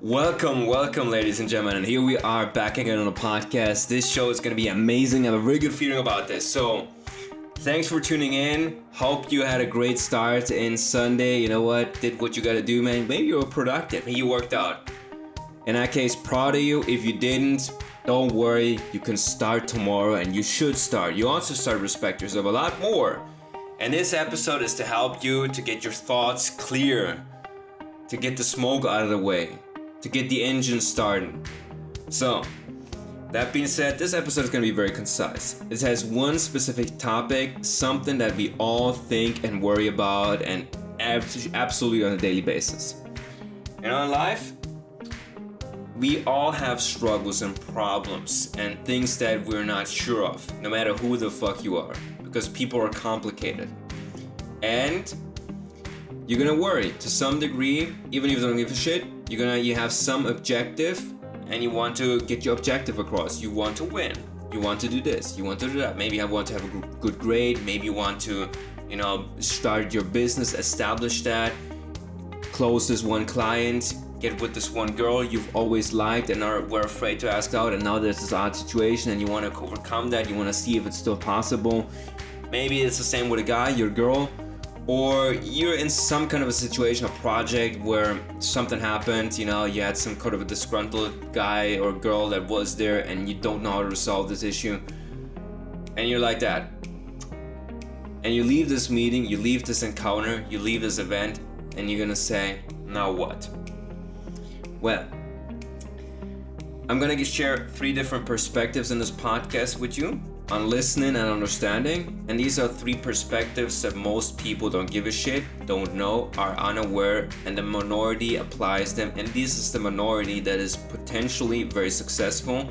Welcome, welcome, ladies and gentlemen. And here we are back again on the podcast. This show is going to be amazing. I have a very good feeling about this. So, thanks for tuning in. Hope you had a great start in Sunday. You know what? Did what you got to do, man. Maybe you were productive. Maybe you worked out. In that case, proud of you. If you didn't, don't worry. You can start tomorrow and you should start. You also start respect yourself a lot more. And this episode is to help you to get your thoughts clear, to get the smoke out of the way to get the engine starting. So, that being said, this episode is going to be very concise. It has one specific topic, something that we all think and worry about and absolutely on a daily basis. In life, we all have struggles and problems and things that we're not sure of, no matter who the fuck you are, because people are complicated. And you're gonna worry to some degree, even if you don't give a shit, you're gonna you have some objective and you want to get your objective across. You want to win. You want to do this. You want to do that. Maybe you want to have a good grade. Maybe you want to you know start your business establish that close this one client get with this one girl you've always liked and are were afraid to ask out and now there's this odd situation and you want to overcome that. You want to see if it's still possible. Maybe it's the same with a guy your girl or you're in some kind of a situation, a project where something happened, you know, you had some kind of a disgruntled guy or girl that was there and you don't know how to resolve this issue, and you're like that. And you leave this meeting, you leave this encounter, you leave this event, and you're gonna say, now what? Well, I'm gonna share three different perspectives in this podcast with you on listening and understanding. And these are three perspectives that most people don't give a shit, don't know, are unaware, and the minority applies them. And this is the minority that is potentially very successful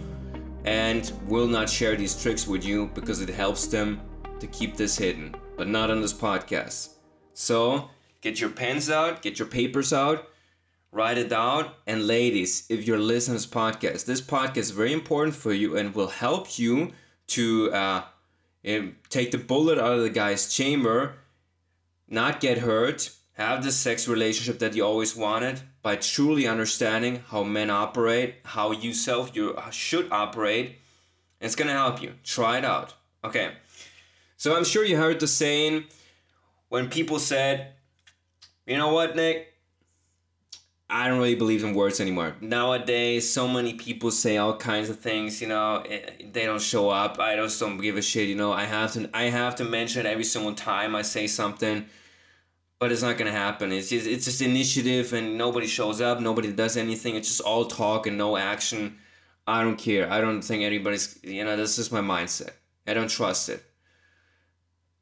and will not share these tricks with you because it helps them to keep this hidden, but not on this podcast. So get your pens out, get your papers out. Write it down. And ladies, if you're listening to this podcast, this podcast is very important for you and will help you to uh, take the bullet out of the guy's chamber, not get hurt, have the sex relationship that you always wanted by truly understanding how men operate, how you self you should operate. It's gonna help you. Try it out. Okay. So I'm sure you heard the saying when people said, you know what, Nick? I don't really believe in words anymore. Nowadays, so many people say all kinds of things. You know, eh, they don't show up. I just don't give a shit. You know, I have to. I have to mention it every single time I say something, but it's not gonna happen. It's just, it's just initiative, and nobody shows up. Nobody does anything. It's just all talk and no action. I don't care. I don't think anybody's. You know, this is my mindset. I don't trust it.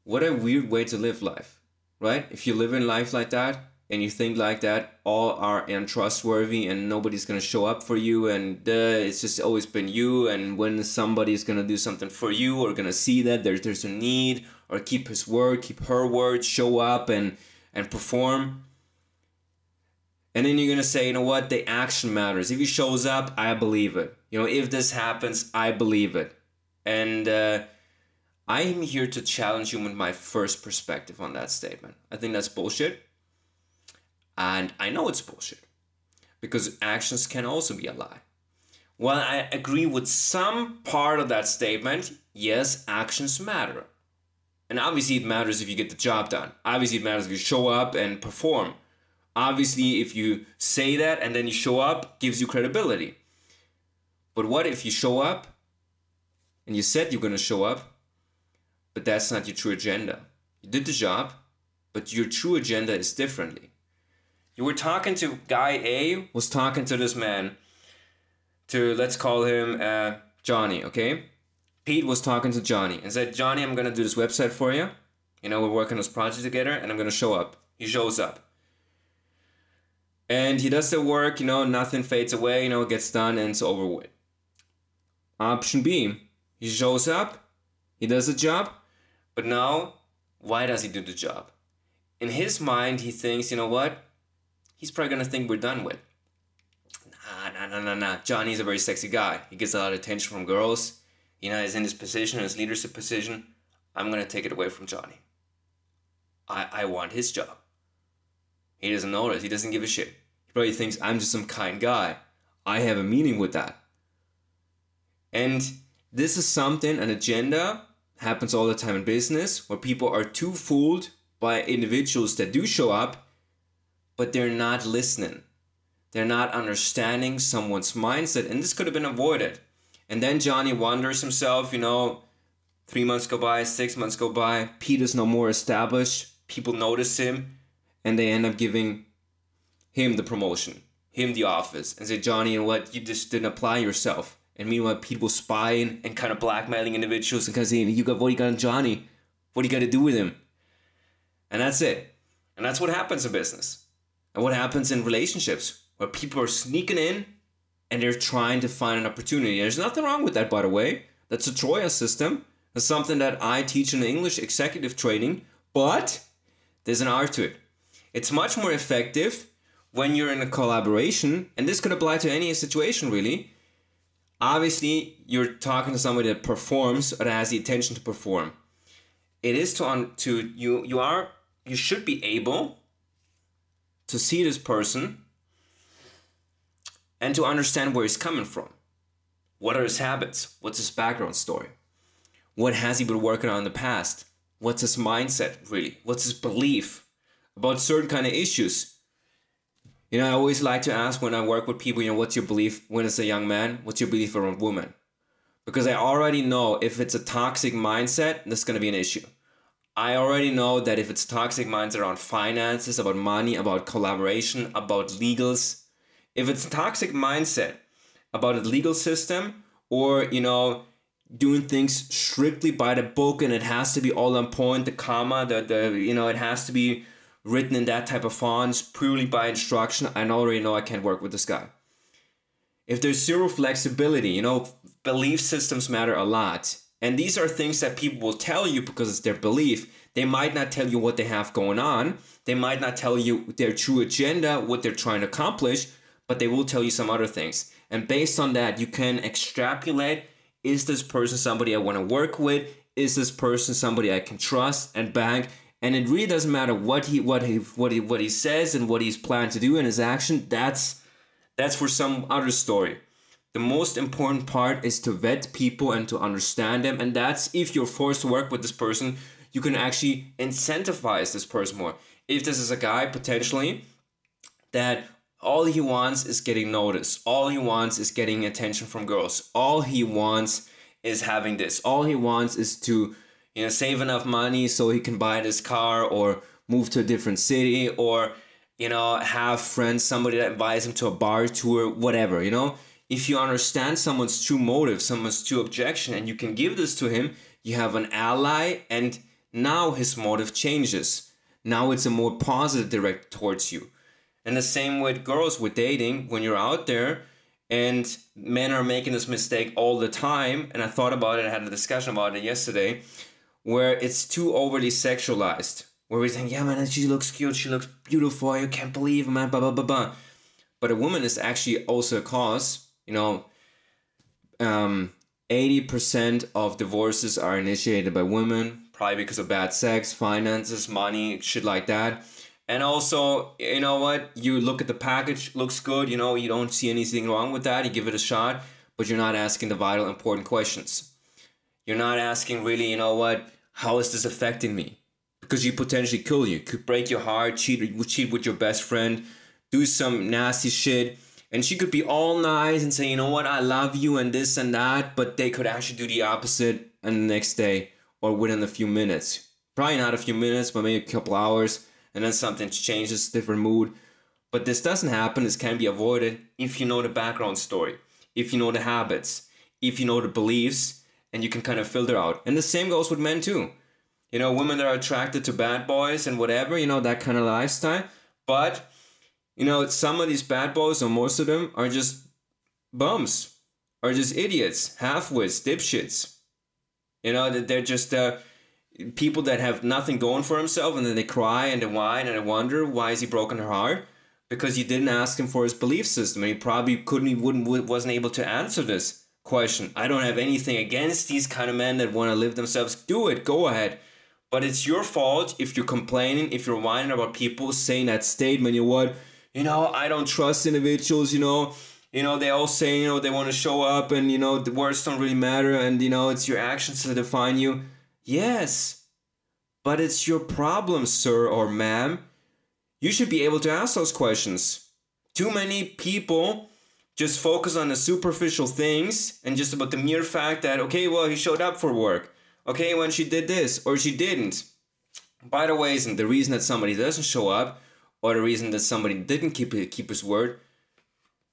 What a weird way to live life, right? If you live in life like that and you think like that all are untrustworthy and nobody's gonna show up for you and it's just always been you and when somebody's gonna do something for you or gonna see that there's there's a need or keep his word keep her word show up and and perform. And then you're gonna say you know what? The action matters. If he shows up i believe it. You know if this happens i believe it. And uh, i am here to challenge you with my first perspective on that statement. I think that's bullshit and I know it's bullshit because actions can also be a lie. While I agree with some part of that statement, yes, actions matter. And obviously, it matters if you get the job done. Obviously, it matters if you show up and perform. Obviously, if you say that and then you show up, gives you credibility. But what if you show up and you said you're going to show up, but that's not your true agenda? You did the job, but your true agenda is differently. You were talking to guy A was talking to this man to let's call him uh, Johnny, okay? Pete was talking to Johnny and said, Johnny, I'm gonna do this website for you. You know, we're working this project together and I'm gonna show up. He shows up. And he does the work, you know, nothing fades away, you know, gets done and it's over with. Option B, he shows up, he does the job, but now, why does he do the job? In his mind, he thinks, you know what? He's probably gonna think we're done with. Nah, nah, nah, nah, nah. Johnny's a very sexy guy. He gets a lot of attention from girls. You know, he's in his position, his leadership position. I'm gonna take it away from Johnny. I, I want his job. He doesn't notice. He doesn't give a shit. He probably thinks I'm just some kind guy. I have a meaning with that. And this is something, an agenda happens all the time in business where people are too fooled by individuals that do show up, but they're not listening. They're not understanding someone's mindset, and this could have been avoided. And then Johnny wonders himself, you know, three months go by, six months go by, Peter's no more established, people notice him, and they end up giving him the promotion, him the office, and say, Johnny, know what, you just didn't apply yourself. And meanwhile, people spying and kind of blackmailing individuals and kind of saying, you got what you got on Johnny? What are you going to do with him? And that's it. And that's what happens in business. And what happens in relationships where people are sneaking in and they're trying to find an opportunity. There's nothing wrong with that, by the way. That's a Troya system. That's something that I teach in English executive training, but there's an art to it. It's much more effective when you're in a collaboration, and this could apply to any situation really, obviously you're talking to somebody that performs or that has the intention to perform it is to on to you you are you should be able to see this person and to understand where he's coming from what are his habits what's his background story what has he been working on in the past what's his mindset really what's his belief about certain kind of issues you know, I always like to ask when I work with people, you know, what's your belief when it's a young man? What's your belief around women? Because I already know if it's a toxic mindset, that's going to be an issue. I already know that if it's toxic minds around finances, about money, about collaboration, about legals, if it's toxic mindset about a legal system or, you know, doing things strictly by the book and it has to be all on point, the comma, the, the you know, it has to be written in that type of fonts purely by instruction, I already know I can't work with this guy. If there's zero flexibility, you know, belief systems matter a lot. And these are things that people will tell you because it's their belief. They might not tell you what they have going on. They might not tell you their true agenda, what they're trying to accomplish, but they will tell you some other things. And based on that, you can extrapolate is this person somebody I want to work with? Is this person somebody I can trust and bank? and it really doesn't matter what he what he what he what he says and what he's planned to do in his action that's that's for some other story the most important part is to vet people and to understand them and that's if you're forced to work with this person you can actually incentivize this person more. If this is a guy potentially that all he wants is getting noticed all he wants is getting attention from girls all he wants is having this all he wants is to you know save enough money so he can buy this car or move to a different city or you know have friends somebody that invites him to a bar tour whatever you know if you understand someone's true motive someone's true objection and you can give this to him you have an ally and now his motive changes now it's a more positive direct towards you and the same with girls with dating when you're out there and men are making this mistake all the time and i thought about it i had a discussion about it yesterday where it's too overly sexualized. Where we think, yeah, man, she looks cute, she looks beautiful, I can't believe man, blah, blah, blah, blah. But a woman is actually also a cause. You know, um, 80% of divorces are initiated by women, probably because of bad sex, finances, money, shit like that. And also, you know what? You look at the package, looks good, you know, you don't see anything wrong with that, you give it a shot, but you're not asking the vital, important questions. You're not asking really, you know what, how is this affecting me? Because you potentially kill you, could break your heart, cheat, cheat with your best friend, do some nasty shit. And she could be all nice and say, you know what, I love you and this and that, but they could actually do the opposite and the next day or within a few minutes. Probably not a few minutes, but maybe a couple hours, and then something changes, different mood. But this doesn't happen, this can be avoided if you know the background story, if you know the habits, if you know the beliefs, and you can kind of filter out. And the same goes with men too. You know, women that are attracted to bad boys and whatever, you know, that kind of lifestyle. But, you know, some of these bad boys, or most of them, are just bums, are just idiots, half-wits, dipshits. You know, they're just uh, people that have nothing going for themselves and then they cry and they whine and they wonder why is he broken her heart? Because you didn't ask him for his belief system and he probably couldn't, he wouldn't, wasn't able to answer this question. I don't have anything against these kind of men that want to live themselves. Do it, go ahead. But it's your fault if you're complaining, if you're whining about people saying that statement, you know what? You know, I don't trust individuals, you know, you know, they all say, you know, they want to show up and, you know, the words don't really matter and, you know, it's your actions that define you. Yes, but it's your problem, sir or ma'am. You should be able to ask those questions. Too many people just focus on the superficial things and just about the mere fact that, okay, well, he showed up for work. Okay, when she did this or she didn't. By the way, isn't the reason that somebody doesn't show up or the reason that somebody didn't keep keep his word,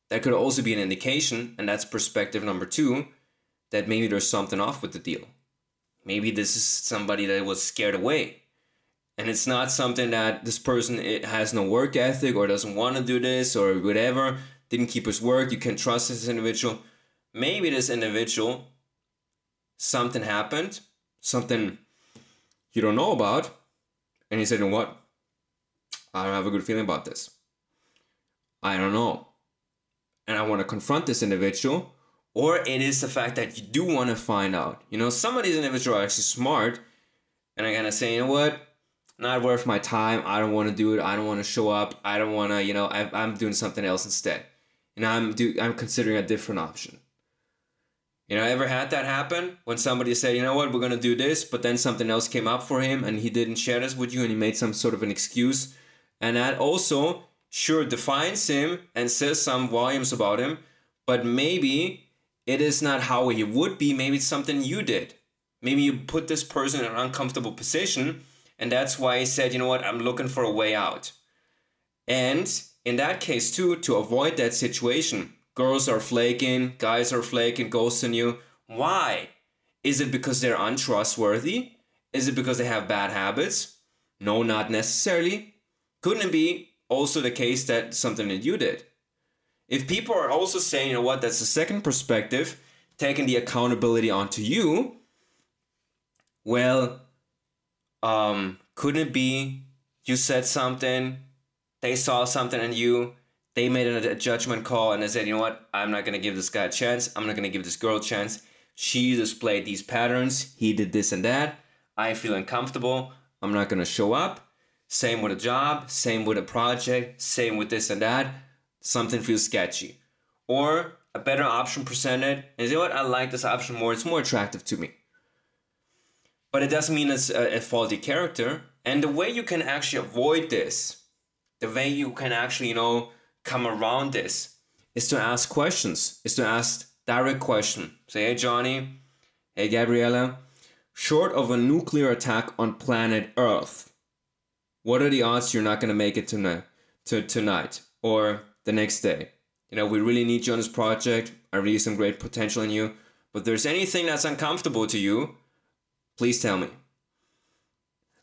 that could also be an indication, and that's perspective number two, that maybe there's something off with the deal. Maybe this is somebody that was scared away. And it's not something that this person it has no work ethic or doesn't want to do this or whatever, didn't keep his word, you can trust this individual. Maybe this individual, something happened, something you don't know about, and he said, you what? I don't have a good feeling about this. I don't know. And I want to confront this individual. Or it is the fact that you do want to find out. You know, some of these individuals are actually smart and are going to say, you know what? Not worth my time. I don't want to do it. I don't want to show up. I don't want to, you know, I, I'm doing something else instead. And I'm do I'm considering a different option. You know, ever had that happen when somebody said, you know what, we're gonna do this, but then something else came up for him and he didn't share this with you and he made some sort of an excuse and that also sure defines him and says some volumes about him, but maybe it is not how he would be. Maybe it's something you did. Maybe you put this person in an uncomfortable position, and that's why he said, you know what, I'm looking for a way out. And in that case, too, to avoid that situation, girls are flaking, guys are flaking, ghosting you. Why? Is it because they're untrustworthy? Is it because they have bad habits? No, not necessarily. Couldn't it be also the case that something that you did? If people are also saying, you know what, that's the second perspective, taking the accountability onto you, well, um, couldn't it be you said something, they saw something in you, they made a, a judgment call, and they said, you know what, I'm not gonna give this guy a chance, I'm not gonna give this girl a chance. She displayed these patterns, he did this and that, I feel uncomfortable, I'm not gonna show up same with a job, same with a project, same with this and that. Something feels sketchy. Or a better option presented, and you know what? I like this option more. It's more attractive to me. But it doesn't mean it's a, a faulty character. And the way you can actually avoid this, the way you can actually, you know, come around this is to ask questions, is to ask direct question. Say, hey Johnny, hey Gabriella, short of a nuclear attack on planet Earth, what are the odds you're not going to make it tonight, to tonight or the next day? You know, we really need you on this project. I really see some great potential in you. But there's anything that's uncomfortable to you, please tell me.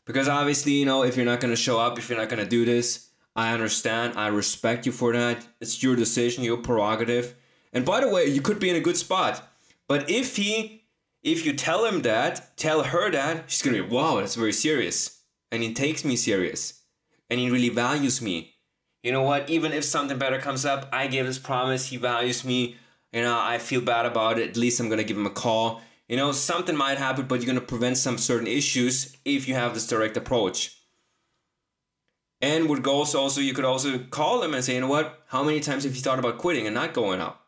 Because obviously, you know, if you're not going to show up, if you're not going to do this, I understand. I respect you for that. It's your decision, your prerogative. And by the way, you could be in a good spot. But if he, if you tell him that, tell her that, she's going to be, wow, that's very serious and he takes me serious and he really values me. You know what? Even if something better comes up, I gave this promise, he values me. You know, I feel bad about it. At least I'm gonna give him a call. You know, something might happen, but you're gonna prevent some certain issues if you have this direct approach. And with goals, also, you could also call him and say, you know what? How many times have you thought about quitting and not going up?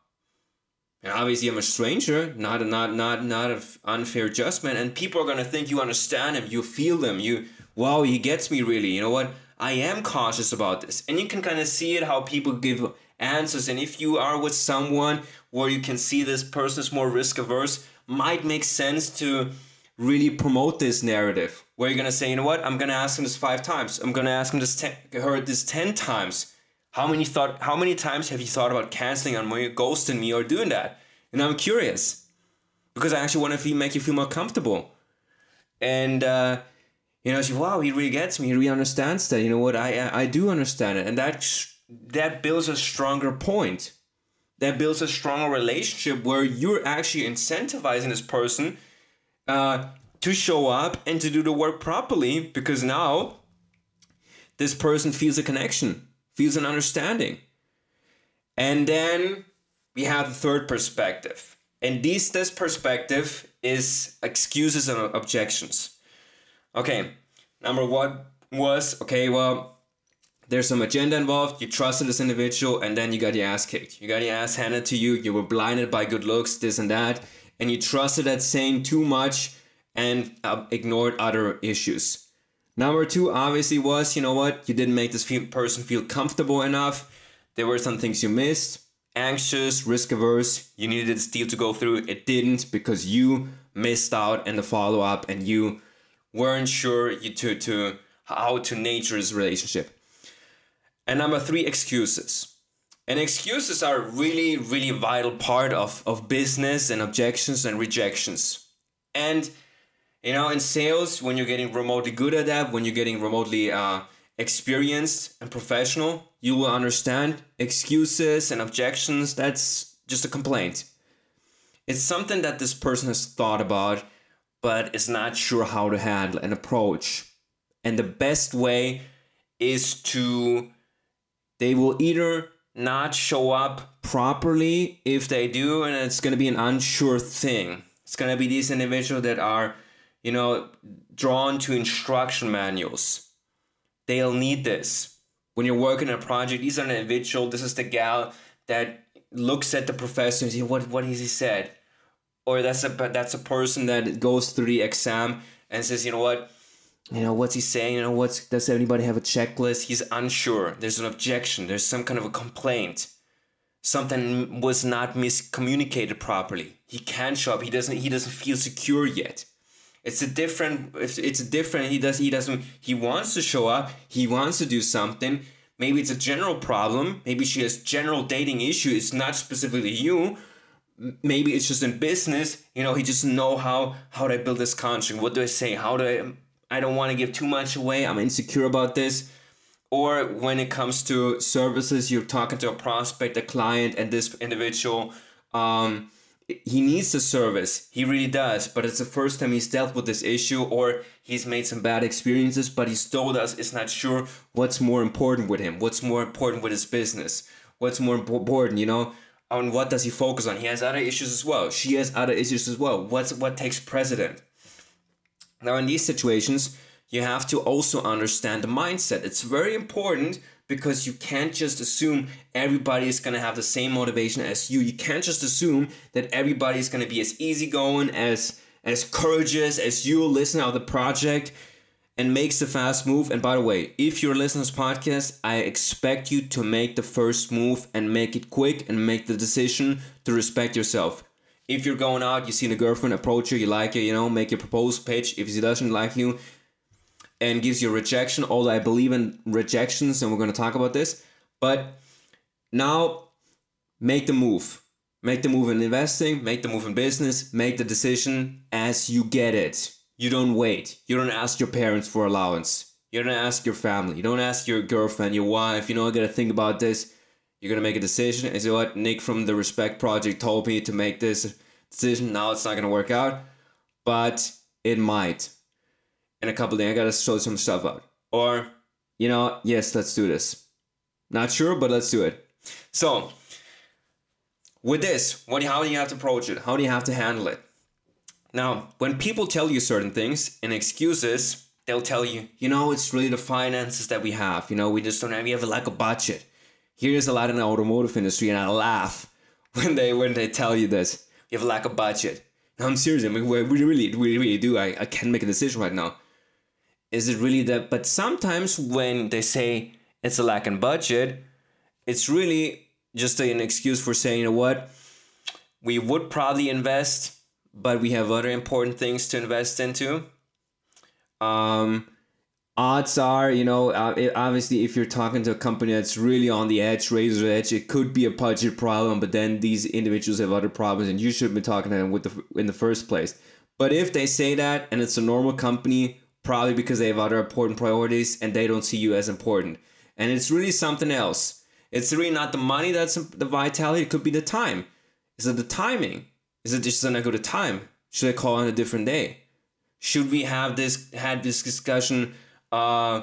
And obviously, I'm a stranger, not a, not not not an unfair adjustment, and people are gonna think you understand him, you feel them, you wow, he gets me really. You know what? I am cautious about this. And you can kind of see it how people give answers. And if you are with someone where you can see this person is more risk averse, might make sense to really promote this narrative where you're gonna say, you know what, I'm gonna ask him this five times. I'm gonna ask him this ten, heard this ten times. How many thought? How many times have you thought about canceling on me, ghosting me, or doing that? And I'm curious because I actually want to make you feel more comfortable. And uh, you know, she wow, he really gets me. He really understands that. You know what? I I do understand it, and that that builds a stronger point. That builds a stronger relationship where you're actually incentivizing this person uh, to show up and to do the work properly because now this person feels a connection, feels an understanding. And then we have the third perspective. And this, this perspective is excuses and objections. Okay, number one was okay, well, there's some agenda involved. You trusted this individual, and then you got your ass kicked. You got your ass handed to you. You were blinded by good looks, this and that, and you trusted that saying too much and uh, ignored other issues. Number two, obviously, was you know what? You didn't make this person feel comfortable enough. There were some things you missed. Anxious, risk averse. You needed this deal to go through. It didn't because you missed out in the follow up and you weren't sure you to to how to nature this relationship. And number three, excuses. And excuses are really, really vital part of, of business and objections and rejections. And you know, in sales, when you're getting remotely good at that, when you're getting remotely uh, experienced and professional, you will understand excuses and objections. That's just a complaint. It's something that this person has thought about, but is not sure how to handle an approach. And the best way is to, they will either not show up properly if they do, and it's going to be an unsure thing. It's going to be these individuals that are, you know, drawn to instruction manuals. They'll need this. When you're working a project, these are an individual, this is the gal that looks at the professor and says, what, what has he said? Or that's a, that's a person that goes through the exam and says, you know what, you know what's he saying? You know what's does anybody have a checklist? He's unsure. There's an objection. There's some kind of a complaint. Something was not miscommunicated properly. He can't show up. He doesn't he doesn't feel secure yet. It's a different it's, it's different. He does he doesn't he wants to show up. He wants to do something. Maybe it's a general problem. Maybe she has general dating issue. It's not specifically you maybe it's just in business you know he just know how how do i build this contract what do i say how do i I don't want to give too much away. I'm insecure about this. Or when it comes to services, you're talking to a prospect, a client, and this individual, um, he needs the service. He really does. But it's the first time he's dealt with this issue, or he's made some bad experiences, but he's told us it's not sure what's more important with him, what's more important with his business, what's more important, you know? On what does he focus on? He has other issues as well. She has other issues as well. What's what takes precedent? Now, in these situations, you have to also understand the mindset. It's very important because you can't just assume everybody is going to have the same motivation as you. You can't just assume that everybody is going to be as easygoing, as as courageous as you listen out the project and makes the fast move. And by the way, if you're listening to this podcast, I expect you to make the first move and make it quick and make the decision to respect yourself if you're going out, you see a girlfriend, approach you, you like her, you know, make your proposal pitch. If she doesn't like you and gives you rejection, although I believe in rejections and we're going to talk about this, but now make the move. Make the move in investing, make the move in business, make the decision as you get it. You don't wait. You don't ask your parents for allowance. You don't ask your family. You don't ask your girlfriend, your wife, you know, I gotta think about this you're gonna make a decision. Is it what Nick from the Respect Project told me to make this decision. Now it's not gonna work out, but it might. In a couple days, I gotta sort some stuff out. Or, you know, yes, let's do this. Not sure, but let's do it. So, with this, what how do you have to approach it? How do you have to handle it? Now, when people tell you certain things and excuses, they'll tell you, you know, it's really the finances that we have. You know, we just don't have, we have a lack of budget here's a lot in the automotive industry, and I laugh when they when they tell you this. You have a lack of budget. No, I'm serious. I mean, we really, we really do. I, I can't make a decision right now. Is it really that? But sometimes when they say it's a lack in budget, it's really just an excuse for saying, you know what, we would probably invest, but we have other important things to invest into. Um, odds are, you know, uh, obviously, if you're talking to a company that's really on the edge, razor edge, it could be a budget problem. But then these individuals have other problems, and you should be talking to them with the in the first place. But if they say that, and it's a normal company, probably because they have other important priorities, and they don't see you as important, and it's really something else. It's really not the money that's the vitality. It could be the time. Is it the timing? Is it just not a good time? Should I call on a different day? Should we have this had this discussion uh,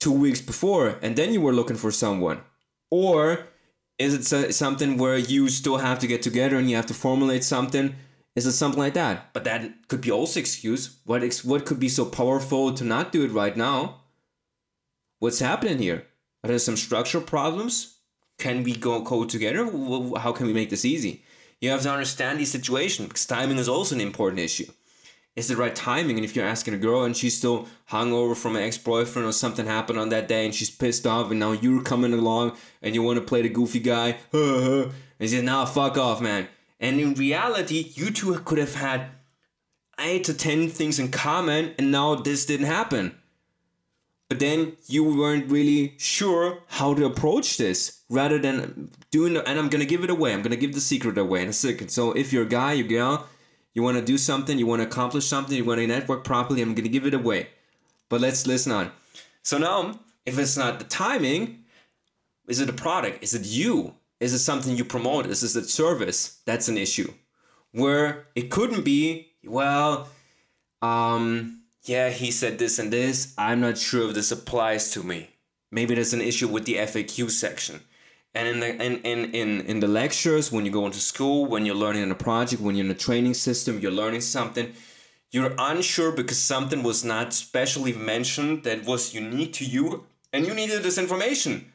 two weeks before and then you were looking for someone? Or is it something where you still have to get together and you have to formulate something? Is it something like that? But that could be also excuse. What ex- what could be so powerful to not do it right now? What's happening here? Are there some structural problems? Can we go code together? How can we make this easy? You have to understand the situation because timing is also an important issue. Is the right timing? And if you're asking a girl and she's still hungover from an ex boyfriend or something happened on that day and she's pissed off and now you're coming along and you want to play the goofy guy, and she says, nah, fuck off, man. And in reality, you two could have had eight to ten things in common and now this didn't happen but then you weren't really sure how to approach this rather than doing and i'm gonna give it away. I'm gonna give the secret away in a second. So if you're a guy you girl you want to do something you want to accomplish something you want to network properly i'm gonna give it away. But let's listen on. So now if it's not the timing is it a product? Is it you? Is it something you promote? Is it service? That's an issue. Where it couldn't be well um yeah, he said this and this. I'm not sure if this applies to me. Maybe there's an issue with the FAQ section. And in the in, in, in, in the lectures, when you go into school, when you're learning in a project, when you're in a training system, you're learning something, you're unsure because something was not specially mentioned that was unique to you, and you needed this information.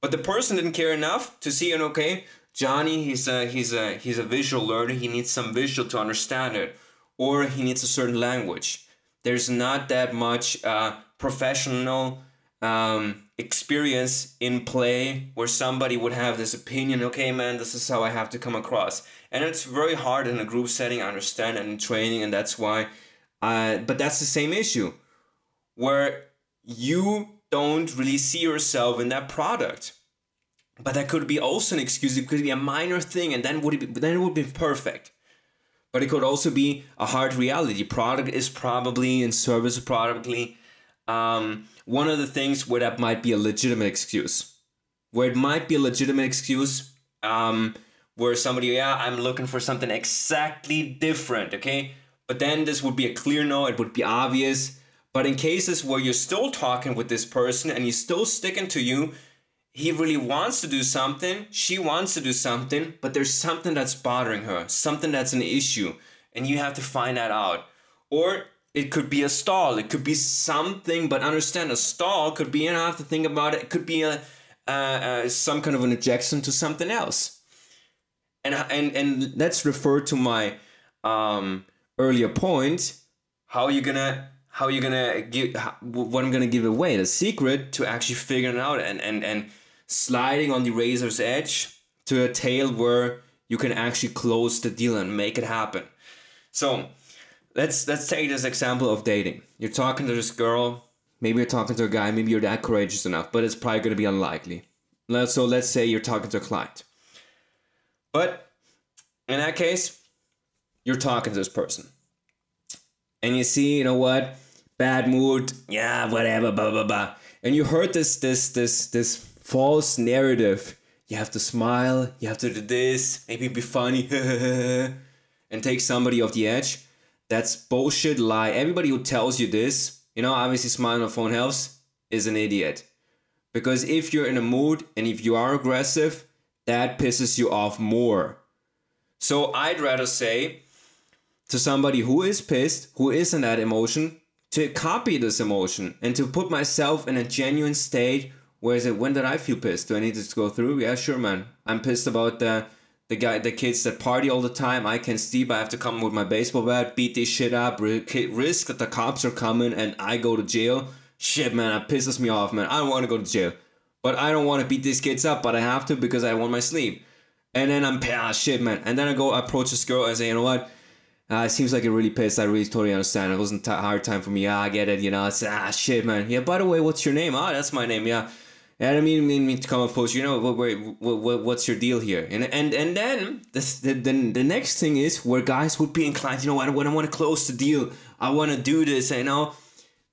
But the person didn't care enough to see and okay, Johnny, he's a he's a he's a visual learner, he needs some visual to understand it. Or he needs a certain language there's not that much uh, professional um, experience in play where somebody would have this opinion okay man this is how i have to come across. And it's very hard in a group setting i understand and in training and that's why uh, but that's the same issue where you don't really see yourself in that product. But that could be also an excuse it could be a minor thing and then would it be, then it would be perfect but it could also be a hard reality. Product is probably and service probably um, one of the things where that might be a legitimate excuse. Where it might be a legitimate excuse, um, where somebody, yeah, I'm looking for something exactly different, okay? But then this would be a clear no, it would be obvious. But in cases where you're still talking with this person and he's still sticking to you, he really wants to do something, she wants to do something, but there's something that's bothering her, something that's an issue, and you have to find that out. Or it could be a stall, it could be something, but understand a stall could be, you know, have to think about it, it could be a, some kind of an ejection to something else. And, and, and let's refer to my um, earlier point how you gonna how you gonna give what i'm gonna give away the secret to actually figuring out and and and sliding on the razor's edge to a tail where you can actually close the deal and make it happen. So let's let's take this example of dating. You're talking to this girl, maybe you're talking to a guy, maybe you're that courageous enough, but it's probably gonna be unlikely. So let's say you're talking to a client. But in that case, you're talking to this person. And you see, you know what? Bad mood, yeah, whatever, blah blah blah. And you heard this this this this false narrative. You have to smile, you have to do this, maybe be funny, and take somebody off the edge. That's bullshit lie. Everybody who tells you this, you know, obviously smiling on phone helps, is an idiot. Because if you're in a mood and if you are aggressive, that pisses you off more. So I'd rather say to somebody who is pissed, who is in that emotion, to copy this emotion and to put myself in a genuine state where is it? When did I feel pissed? Do I need to go through? Yeah, sure, man. I'm pissed about the the guy, the kids that party all the time. I can't sleep. I have to come with my baseball bat, beat this shit up, risk that the cops are coming and I go to jail. Shit, man, that pisses me off, man. I don't want to go to jail, but I don't want to beat these kids up, but I have to because I want my sleep. And then I'm ah shit, man. And then I go approach this girl and say, you know what? Uh, it seems like you're really pissed. I really totally understand. It wasn't a hard time for me. Yeah, I get it. You know, it's ah shit, man. Yeah. By the way, what's your name? Ah, that's my name. Yeah. I don't mean, mean, mean to come up post. You know what, what, what, what's your deal here? And and and then the, the the next thing is where guys would be inclined. You know, I, I want to close the deal. I want to do this. I know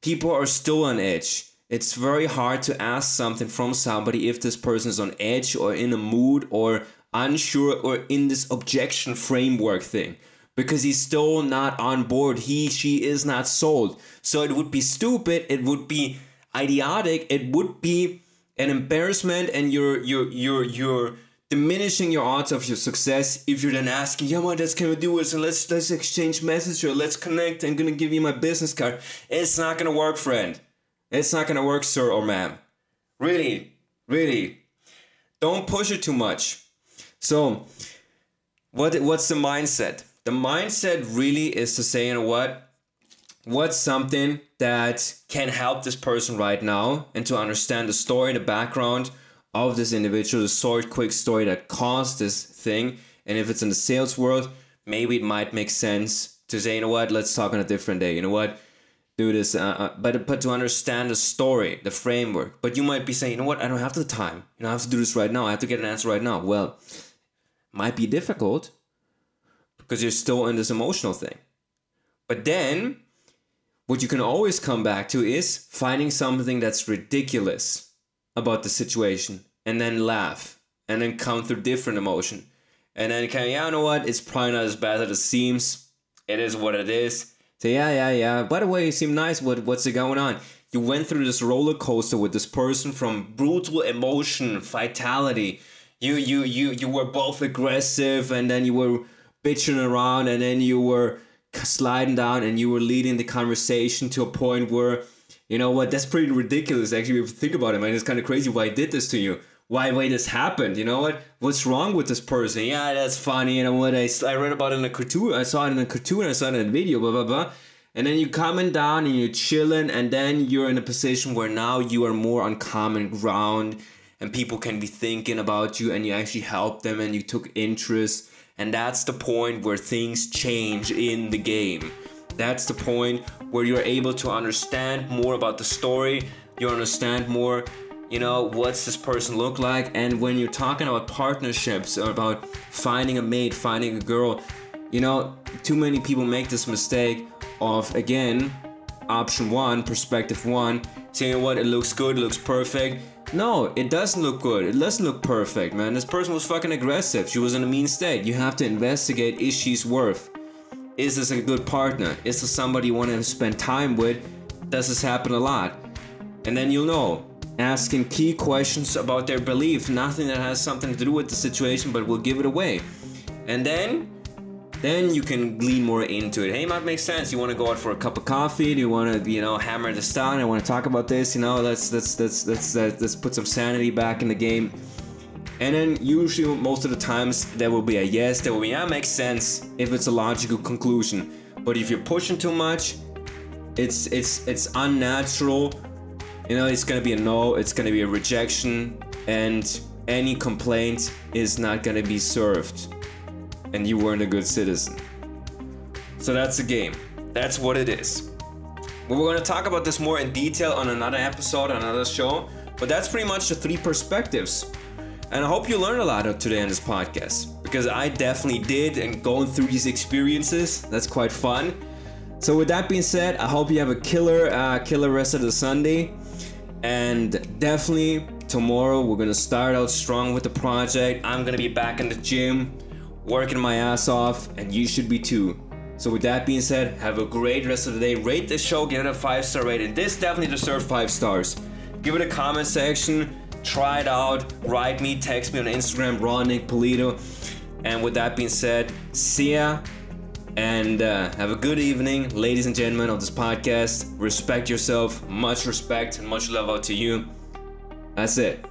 people are still on edge. It's very hard to ask something from somebody if this person is on edge or in a mood or unsure or in this objection framework thing because he's still not on board. He, she is not sold. So it would be stupid. It would be idiotic. It would be an embarrassment and you're you're you're you're diminishing your odds of your success if you're then asking, yeah, what else can we do so let's let's exchange messages or let's connect. I'm gonna give you my business card. It's not gonna work, friend. It's not gonna work, sir or ma'am. Really, Really. Don't push it too much. So, what what's the mindset? The mindset really is to say, you know what? What's something that can help this person right now and to understand the story, the background of this individual, the short, quick story that caused this thing. And if it's in the sales world, maybe it might make sense to say, you know what, let's talk on a different day. You know what, do this. Uh, uh, but but to understand the story, the framework. But you might be saying, you know what, I don't have the time. You know, I have to do this right now. I have to get an answer right now. Well, might be difficult because you're still in this emotional thing. But then, what you can always come back to is finding something that's ridiculous about the situation and then laugh and then counter different emotion. And then kind of, yeah, you know what? It's probably not as bad as it seems. It is what it is. Say, yeah, yeah, yeah. By the way, you seem nice. What, what's going on? You went through this roller coaster with this person from brutal emotion, vitality. You, you, you, you were both aggressive, and then you were bitching around, and then you were sliding down, and you were leading the conversation to a point where, you know what? That's pretty ridiculous. Actually, if you think about it, man, it's kind of crazy why I did this to you. Why why this happened you know what? What's wrong with this person? Yeah that's funny you know what? I, I read about it in a cartoon i saw it in a cartoon i saw it in a video blah blah blah. And then you coming down and you're chilling and then you're in a position where now you are more on common ground and people can be thinking about you and you actually help them and you took interest and that's the point where things change in the game. That's the point where you're able to understand more about the story. You understand more you know what's this person look like. And when you're talking about partnerships or about finding a mate finding a girl you know too many people make this mistake of again option one perspective one saying what? It looks good looks perfect no it doesn't look good. It doesn't look perfect man. This person was fucking aggressive. She was in a mean state. You have to investigate is she's worth. Is this a good partner? Is this somebody you want to spend time with? Does this happen a lot? And then you'll know. Asking key questions about their belief, nothing that has something to do with the situation, but will give it away. And then then you can glean more into it. Hey, might make sense. You want to go out for a cup of coffee? Do you want to, you know, hammer this down? I want to talk about this. You know, let's let's let's let's let's, let's put some sanity back in the game. And then usually, most of the times, there will be a yes. There will be yeah, makes sense if it's a logical conclusion. But if you're pushing too much, it's it's it's unnatural you know, it's gonna be a no, it's gonna be a rejection, and any complaint is not gonna be served. And you weren't a good citizen. So that's the game. That's what it is. We're gonna talk about this more in detail on another episode, another show, but that's pretty much the three perspectives. And I hope you learned a lot today on this podcast because I definitely did, and going through these experiences, that's quite fun. So, with that being said, I hope you have a killer, uh, killer rest of the Sunday. And definitely tomorrow we're gonna start out strong with the project. I'm gonna be back in the gym, working my ass off, and you should be too. So with that being said, have a great rest of the day. Rate this show, give it a five star rating. This definitely deserves five stars. Give it a comment section, try it out, write me, text me on Instagram, Ron Nick Polito. And with that being said, see ya and uh, have a good evening, ladies and gentlemen of this podcast. Respect yourself, much respect and much love out to you. That's it.